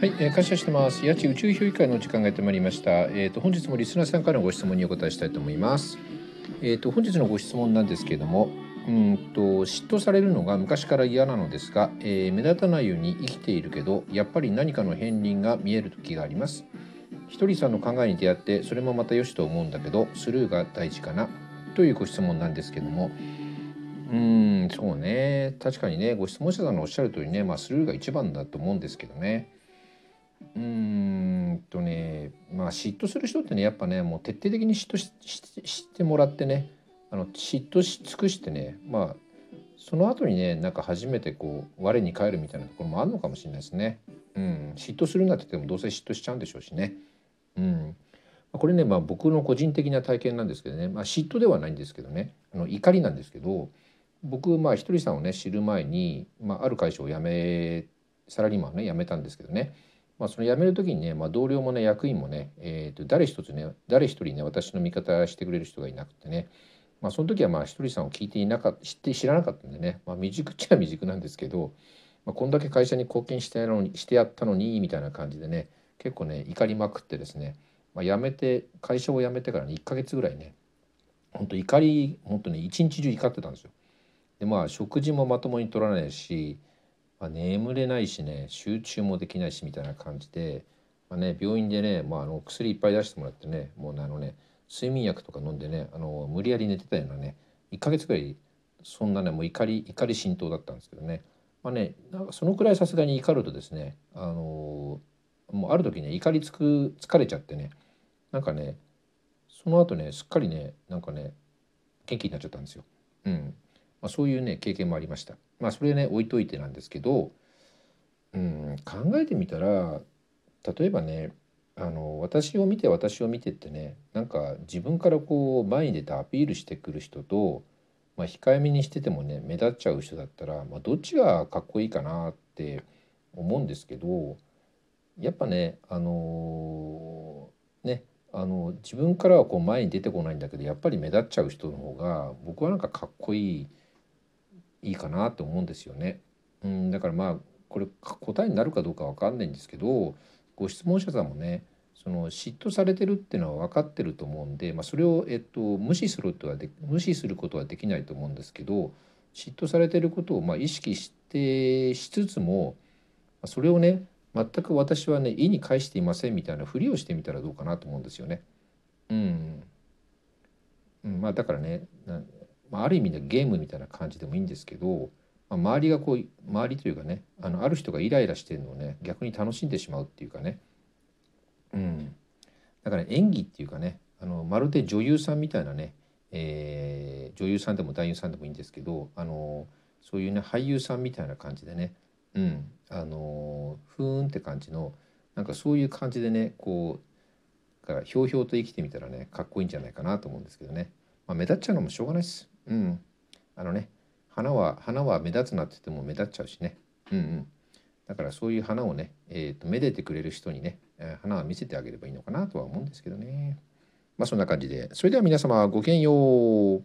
はい、えー、感謝してます。八千宇宙評議会の時間がやってまいりました。えっ、ー、と本日もリスナーさんからのご質問にお答えしたいと思います。えっ、ー、と本日のご質問なんですけれども、うんと嫉妬されるのが昔から嫌なのですが、えー、目立たないように生きているけど、やっぱり何かの片鱗が見える時があります。ひとりさんの考えに出会って、それもまた良しと思うんだけど、スルーが大事かなというご質問なんですけども。うーんそうね確かにねご質問者さんのおっしゃる通りね、まあ、スルーが一番だと思うんですけどね嫉妬する人ってねやっぱねもう徹底的に嫉妬ししてもらってねあの嫉妬し尽くしてねまあその後にねなんか初めてこう我に返るみたいなところもあるのかもしれないですね。うん、嫉妬するんだって言ってもどうせ嫉妬しちゃうんでしょうしね。うん、これね、まあ、僕の個人的な体験なんですけどね、まあ、嫉妬ではないんですけどね。あの怒りなんですけど僕まあひとりさんをね知る前に、まあ、ある会社を辞めサラリーマンをね辞めたんですけどね。まあ、その辞める時にね、まあ、同僚もね役員もね、えー、と誰一つね誰一人ね私の味方してくれる人がいなくてね、まあ、その時はまあひとりさんを聞いていなかっ知って知らなかったんでね、まあ、未熟っちゃ未熟なんですけど、まあ、こんだけ会社に貢献してやのにしてやったのにみたいな感じでね結構ね怒りまくってですね、まあ、辞めて会社を辞めてから、ね、1ヶ月ぐらいね本当怒り本当に一日中怒ってたんですよ。でまあ食事もまともに取らないしまあ、眠れないしね集中もできないしみたいな感じで、まあね、病院でね、まあ、あの薬いっぱい出してもらってねもうあのね睡眠薬とか飲んでねあの無理やり寝てたようなね1ヶ月ぐらいそんなねもう怒り怒り浸透だったんですけどねまあねなんかそのくらいさすがに怒るとですねあのもうある時ね怒りつく疲れちゃってねなんかねその後ねすっかりねなんかね元気になっちゃったんですよ。うんまあ、そういうね経験もありました。まあそれね置いといてなんですけど、うん、考えてみたら例えばねあの私を見て私を見てってねなんか自分からこう前に出てアピールしてくる人と、まあ、控えめにしててもね目立っちゃう人だったら、まあ、どっちがかっこいいかなって思うんですけどやっぱねあのー、ねあの自分からはこう前に出てこないんだけどやっぱり目立っちゃう人の方が僕はなんかかっこいいいいかなと思うんですよね。うん、だからまあこれ答えになるかどうか分かんないんですけどご質問者さんもねその嫉妬されてるっていうのは分かってると思うんで、まあ、それを、えっと、無視するとはで無視することはできないと思うんですけど嫉妬されてることをまあ意識してしつつもそれをね全く私はね意に介していませんみたいなふりをしてみたらどうかなと思うんですよね。うん、うん、まあだからねまあ、ある意味でゲームみたいな感じでもいいんですけど、まあ、周りがこう周りというかねあのある人がイライラしてるのをね逆に楽しんでしまうっていうかね、うん、だから、演技っていうかねあのまるで女優さんみたいなね、えー、女優さんでも男優さんでもいいんですけどあのそういうね俳優さんみたいな感じでね、うん、あのふーんって感じのなんかそういう感じでねこうからひょうひょうと生きてみたらねかっこいいんじゃないかなと思うんですけどね、まあ、目立っちゃうのもしょうがないです。うん。あのね、花は、花は目立つなって言っても目立っちゃうしね。うんうん。だからそういう花をね、えーと、めでてくれる人にね、え、花は見せてあげればいいのかなとは思うんですけどね。まあそんな感じで。それでは皆様ごきげんよう。